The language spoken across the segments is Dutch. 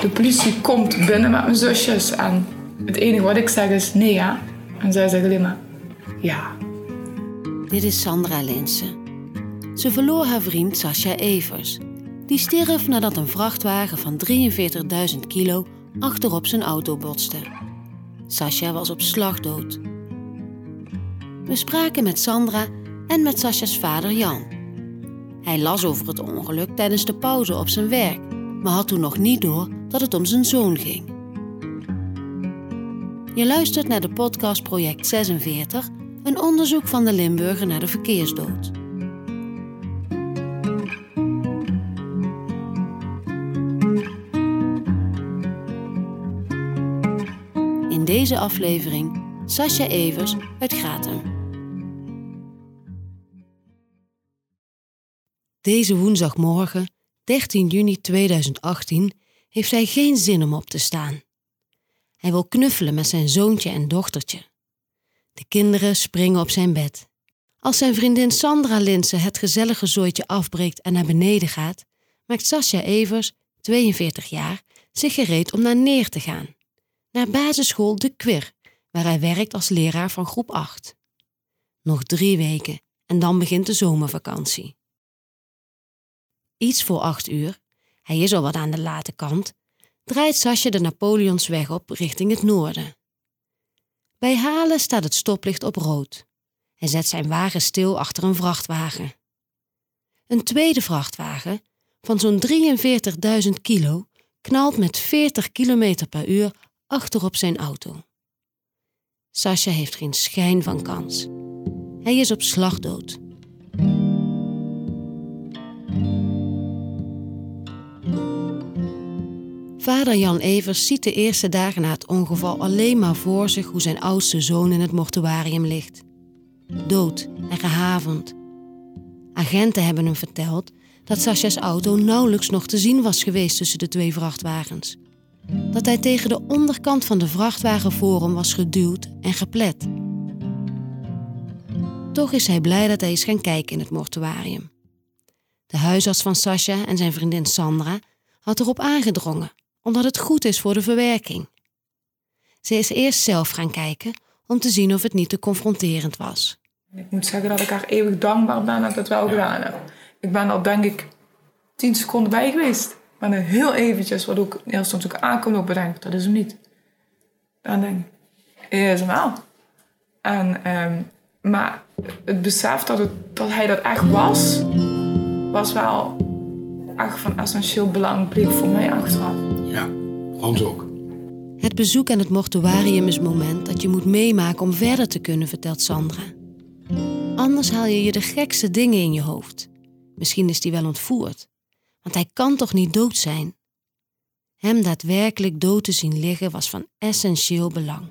De politie komt binnen met mijn zusjes en het enige wat ik zeg is nee ja. En zij zeggen alleen maar ja. Dit is Sandra Linsen. Ze verloor haar vriend Sascha Evers. Die stierf nadat een vrachtwagen van 43.000 kilo achterop zijn auto botste. Sascha was op slag dood. We spraken met Sandra en met Sascha's vader Jan. Hij las over het ongeluk tijdens de pauze op zijn werk, maar had toen nog niet door dat het om zijn zoon ging. Je luistert naar de podcast Project 46, een onderzoek van de Limburger naar de verkeersdood. In deze aflevering Sascha Evers uit Gratum. Deze woensdagmorgen, 13 juni 2018, heeft hij geen zin om op te staan. Hij wil knuffelen met zijn zoontje en dochtertje. De kinderen springen op zijn bed. Als zijn vriendin Sandra Linsen het gezellige zooitje afbreekt en naar beneden gaat, maakt Sascha Evers, 42 jaar, zich gereed om naar neer te gaan. Naar basisschool De Quir, waar hij werkt als leraar van groep 8. Nog drie weken en dan begint de zomervakantie. Iets voor acht uur, hij is al wat aan de late kant, draait Sasje de Napoleonsweg op richting het noorden. Bij Halen staat het stoplicht op rood. Hij zet zijn wagen stil achter een vrachtwagen. Een tweede vrachtwagen, van zo'n 43.000 kilo, knalt met 40 km per uur achterop zijn auto. Sascha heeft geen schijn van kans. Hij is op slag dood. Vader Jan Evers ziet de eerste dagen na het ongeval alleen maar voor zich hoe zijn oudste zoon in het mortuarium ligt. Dood en gehavend. Agenten hebben hem verteld dat Sascha's auto nauwelijks nog te zien was geweest tussen de twee vrachtwagens. Dat hij tegen de onderkant van de vrachtwagen voor hem was geduwd en geplet. Toch is hij blij dat hij is gaan kijken in het mortuarium. De huisarts van Sascha en zijn vriendin Sandra had erop aangedrongen omdat het goed is voor de verwerking. Ze is eerst zelf gaan kijken om te zien of het niet te confronterend was. Ik moet zeggen dat ik haar eeuwig dankbaar ben dat ik het wel gedaan heb. Ik ben er denk ik tien seconden bij geweest. Ik ben er heel eventjes, wat ook heel soms ook aankomt, ook bedenk, dat is hem niet. Dan denk ik, is hem wel. En, um, maar het besef dat, het, dat hij dat echt was, was wel echt van essentieel belang, bleek voor mij achteraf. Ja, ons ook. Het bezoek aan het mortuarium is moment dat je moet meemaken om verder te kunnen, vertelt Sandra. Anders haal je je de gekste dingen in je hoofd. Misschien is hij wel ontvoerd. Want hij kan toch niet dood zijn? Hem daadwerkelijk dood te zien liggen was van essentieel belang.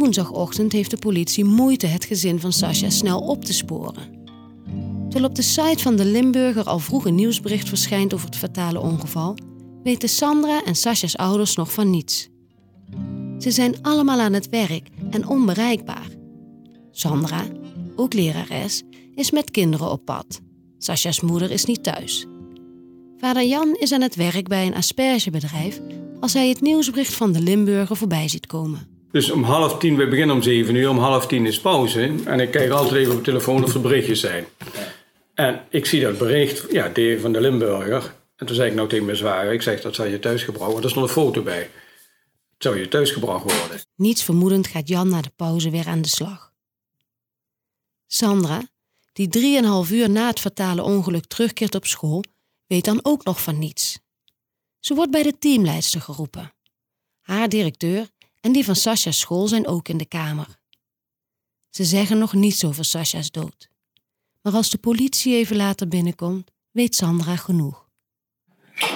Woensdagochtend heeft de politie moeite het gezin van Sascha snel op te sporen. Terwijl op de site van de Limburger al vroeg een nieuwsbericht verschijnt over het fatale ongeval, weten Sandra en Sascha's ouders nog van niets. Ze zijn allemaal aan het werk en onbereikbaar. Sandra, ook lerares, is met kinderen op pad. Sascha's moeder is niet thuis. Vader Jan is aan het werk bij een aspergebedrijf als hij het nieuwsbericht van de Limburger voorbij ziet komen. Dus om half tien, we beginnen om zeven uur, om half tien is pauze. En ik kijk altijd even op de telefoon of er berichtjes zijn. En ik zie dat bericht, ja, de van de Limburger. En toen zei ik nou tegen mijn zwager, ik zeg dat zou je thuisgebracht worden. Er stond een foto bij. Het zou je thuisgebracht worden. Niets vermoedend gaat Jan na de pauze weer aan de slag. Sandra, die drieënhalf uur na het fatale ongeluk terugkeert op school, weet dan ook nog van niets. Ze wordt bij de teamleidster geroepen. Haar directeur en die van Sascha's school zijn ook in de kamer. Ze zeggen nog niets over Sascha's dood. Maar als de politie even later binnenkomt, weet Sandra genoeg.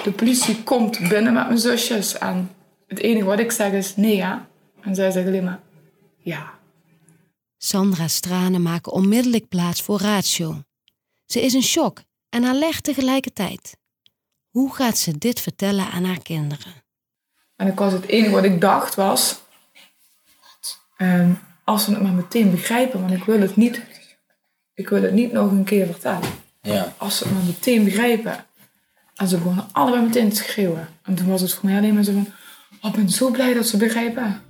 De politie komt binnen met mijn zusjes en het enige wat ik zeg is nee ja. En zij zeggen alleen maar ja. Sandra's tranen maken onmiddellijk plaats voor ratio. Ze is in shock en alert tegelijkertijd. Hoe gaat ze dit vertellen aan haar kinderen? En ik was het enige wat ik dacht was... Um, als ze het maar meteen begrijpen, want ik wil het niet ik wil het niet nog een keer vertellen. Ja. Als ze het maar meteen begrijpen. En ze begonnen allebei meteen te schreeuwen. En toen was het voor mij alleen maar zo van... Oh, ik ben zo blij dat ze begrijpen.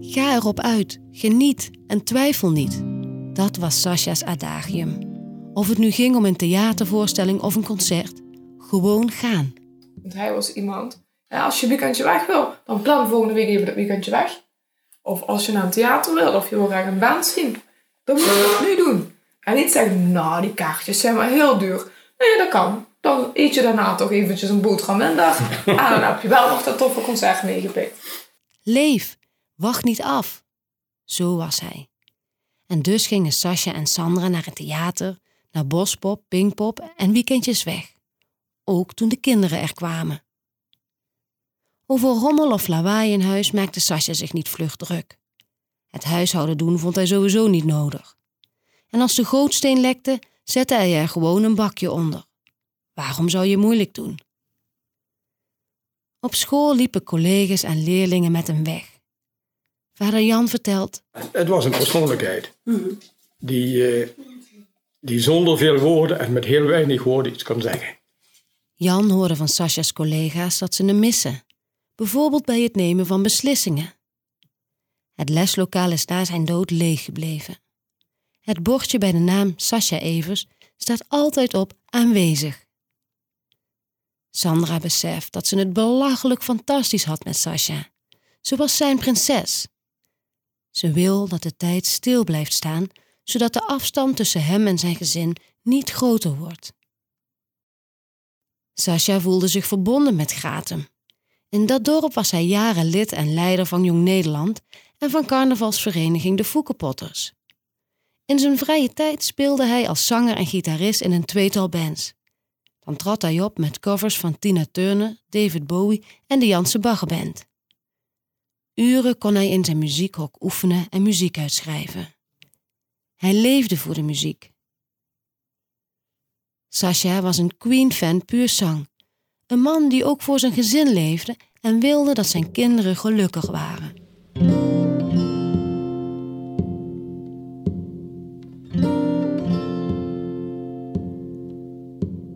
Ga erop uit, geniet en twijfel niet. Dat was Sascha's adagium. Of het nu ging om een theatervoorstelling of een concert, gewoon gaan. Want hij was iemand... Ja, als je een weekendje weg wil, dan plan volgende week even dat weekendje weg. Of als je naar een theater wil, of je wil graag een band zien. Dan moet je dat nu doen. En niet zeggen, nou, die kaartjes zijn maar heel duur. Nee, dat kan. Dan eet je daarna toch eventjes een boterham minder. en dan heb je wel nog dat toffe concert meegepikt. Leef, wacht niet af. Zo was hij. En dus gingen Sascha en Sandra naar het theater, naar bospop, pinkpop en weekendjes weg. Ook toen de kinderen er kwamen. Over rommel of lawaai in huis maakte Sascha zich niet vlug druk. Het huishouden doen vond hij sowieso niet nodig. En als de gootsteen lekte, zette hij er gewoon een bakje onder. Waarom zou je moeilijk doen? Op school liepen collega's en leerlingen met hem weg. Vader Jan vertelt Het was een persoonlijkheid die, eh, die zonder veel woorden en met heel weinig woorden iets kon zeggen. Jan hoorde van Sascha's collega's dat ze hem missen, bijvoorbeeld bij het nemen van beslissingen. Het leslokaal is na zijn dood leeg gebleven. Het bordje bij de naam Sascha Evers staat altijd op aanwezig. Sandra beseft dat ze het belachelijk fantastisch had met Sascha. Ze was zijn prinses. Ze wil dat de tijd stil blijft staan, zodat de afstand tussen hem en zijn gezin niet groter wordt. Sascha voelde zich verbonden met Gratum. In dat dorp was hij jaren lid en leider van Jong Nederland en van carnavalsvereniging de Foekenpotters. In zijn vrije tijd speelde hij als zanger en gitarist in een tweetal bands. Dan trad hij op met covers van Tina Turner, David Bowie en de Janse Baggerband. Uren kon hij in zijn muziekhok oefenen en muziek uitschrijven. Hij leefde voor de muziek. Sascha was een Queen-fan puur zang. Een man die ook voor zijn gezin leefde en wilde dat zijn kinderen gelukkig waren.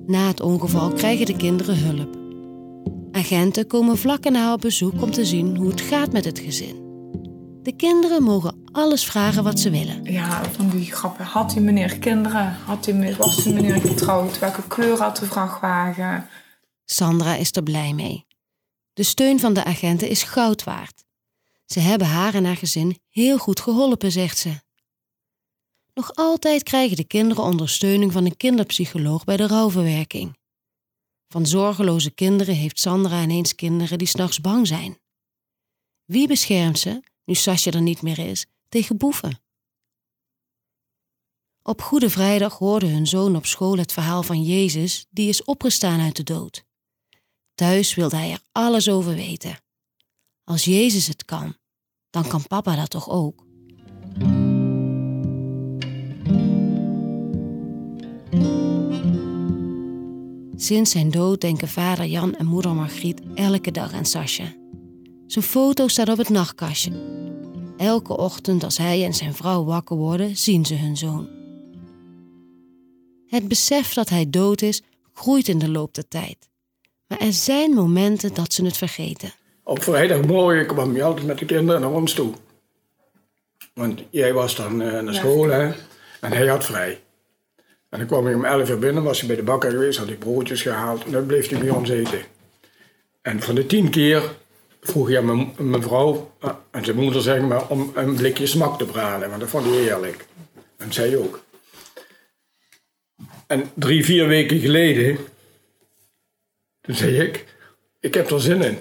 Na het ongeval krijgen de kinderen hulp. Agenten komen vlak erna op bezoek om te zien hoe het gaat met het gezin. De kinderen mogen alles vragen wat ze willen. Ja, van die grappen. Had die meneer kinderen? Had die, was die meneer getrouwd? Welke kleur had de vrachtwagen? Sandra is er blij mee. De steun van de agenten is goud waard. Ze hebben haar en haar gezin heel goed geholpen, zegt ze. Nog altijd krijgen de kinderen ondersteuning van een kinderpsycholoog bij de rouwverwerking. Van zorgeloze kinderen heeft Sandra ineens kinderen die s'nachts bang zijn. Wie beschermt ze, nu Sasje er niet meer is, tegen boeven? Op Goede Vrijdag hoorde hun zoon op school het verhaal van Jezus die is opgestaan uit de dood. Thuis wilde hij er alles over weten. Als Jezus het kan, dan kan papa dat toch ook? Sinds zijn dood denken vader Jan en moeder Margriet elke dag aan Sascha. Zijn foto staat op het nachtkastje. Elke ochtend als hij en zijn vrouw wakker worden, zien ze hun zoon. Het besef dat hij dood is, groeit in de loop der tijd. Maar er zijn momenten dat ze het vergeten. Op vrijdagmorgen kwam je altijd met de kinderen naar ons toe. Want jij was dan eh, naar school hè, en hij had vrij. En dan kwam hij om 11 uur binnen, was hij bij de bakker geweest, had hij broodjes gehaald en dan bleef hij bij ons eten. En van de tien keer vroeg hij aan mijn, vrouw eh, en zijn moeder zeg maar, om een blikje smak te braden, want dat vond hij heerlijk. En zij ook. En drie, vier weken geleden, toen zei ik, ik heb er zin in.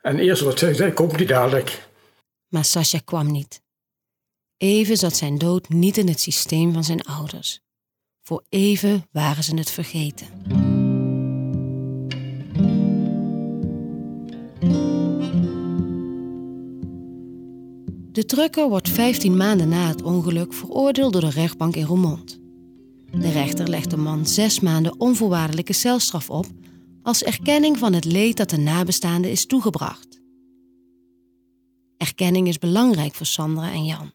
En eerst wat zij zei, komt niet dadelijk. Maar Sascha kwam niet. Even zat zijn dood niet in het systeem van zijn ouders. Voor even waren ze het vergeten. De drukker wordt 15 maanden na het ongeluk veroordeeld door de rechtbank in Roermond. De rechter legt de man zes maanden onvoorwaardelijke celstraf op als erkenning van het leed dat de nabestaanden is toegebracht. Erkenning is belangrijk voor Sandra en Jan.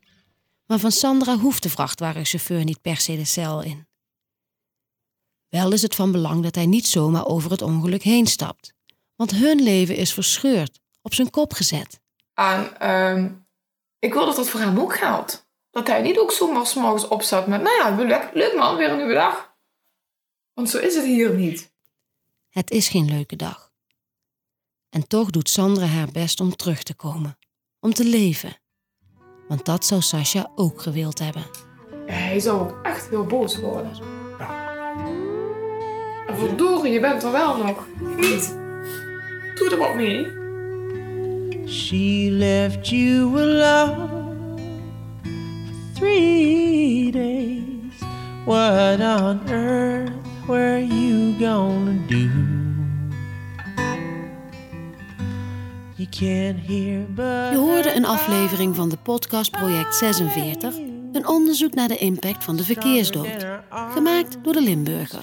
Maar van Sandra hoeft de vrachtwagenchauffeur niet per se de cel in. Wel is het van belang dat hij niet zomaar over het ongeluk heen stapt. Want hun leven is verscheurd, op zijn kop gezet. En ehm, ik wil dat dat voor hem ook geldt. Dat hij niet ook zomaar 's morgens opstaat met, nou ja, leuk, leuk man, weer een nieuwe dag. Want zo is het hier niet. Het is geen leuke dag. En toch doet Sandra haar best om terug te komen. Om te leven. Want dat zou Sascha ook gewild hebben. Hij zou ook echt heel boos worden. Verdorie, je bent er wel nog. Niet. Doe er wat mee. She left you alone for three days. What on earth were you gonna do? You can't hear but Je hoorde een aflevering van de podcast Project 46, onderzoek naar de impact van de verkeersdood, gemaakt door de Limburger.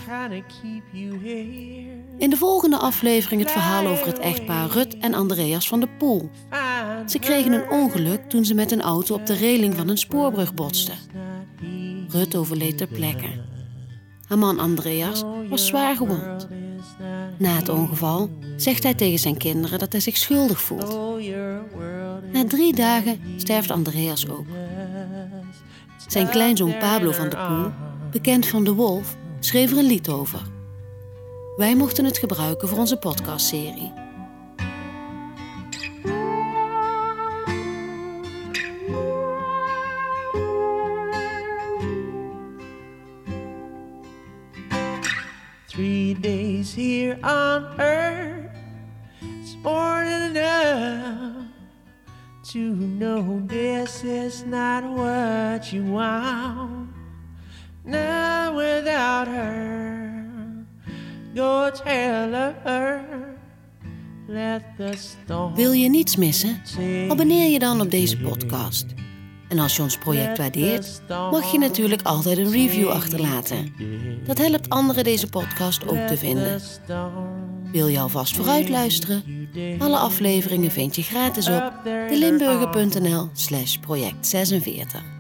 In de volgende aflevering het verhaal over het echtpaar Rut en Andreas van de Poel. Ze kregen een ongeluk toen ze met een auto op de reling van een spoorbrug botsten. Rut overleed ter plekke. Haar man Andreas was zwaar gewond. Na het ongeval zegt hij tegen zijn kinderen dat hij zich schuldig voelt. Na drie dagen sterft Andreas ook. Zijn kleinzoon Pablo van de Poel, bekend van De Wolf, schreef er een lied over. Wij mochten het gebruiken voor onze podcastserie. Three days here on earth, it's more than enough to know this is not what you want. Now without her, go tell her, let the storm Wil je niets missen? Abonneer je dan op deze podcast. En als je ons project waardeert, mag je natuurlijk altijd een review achterlaten. Dat helpt anderen deze podcast ook te vinden. Wil je alvast vooruit luisteren? Alle afleveringen vind je gratis op delimburger.nl slash project 46.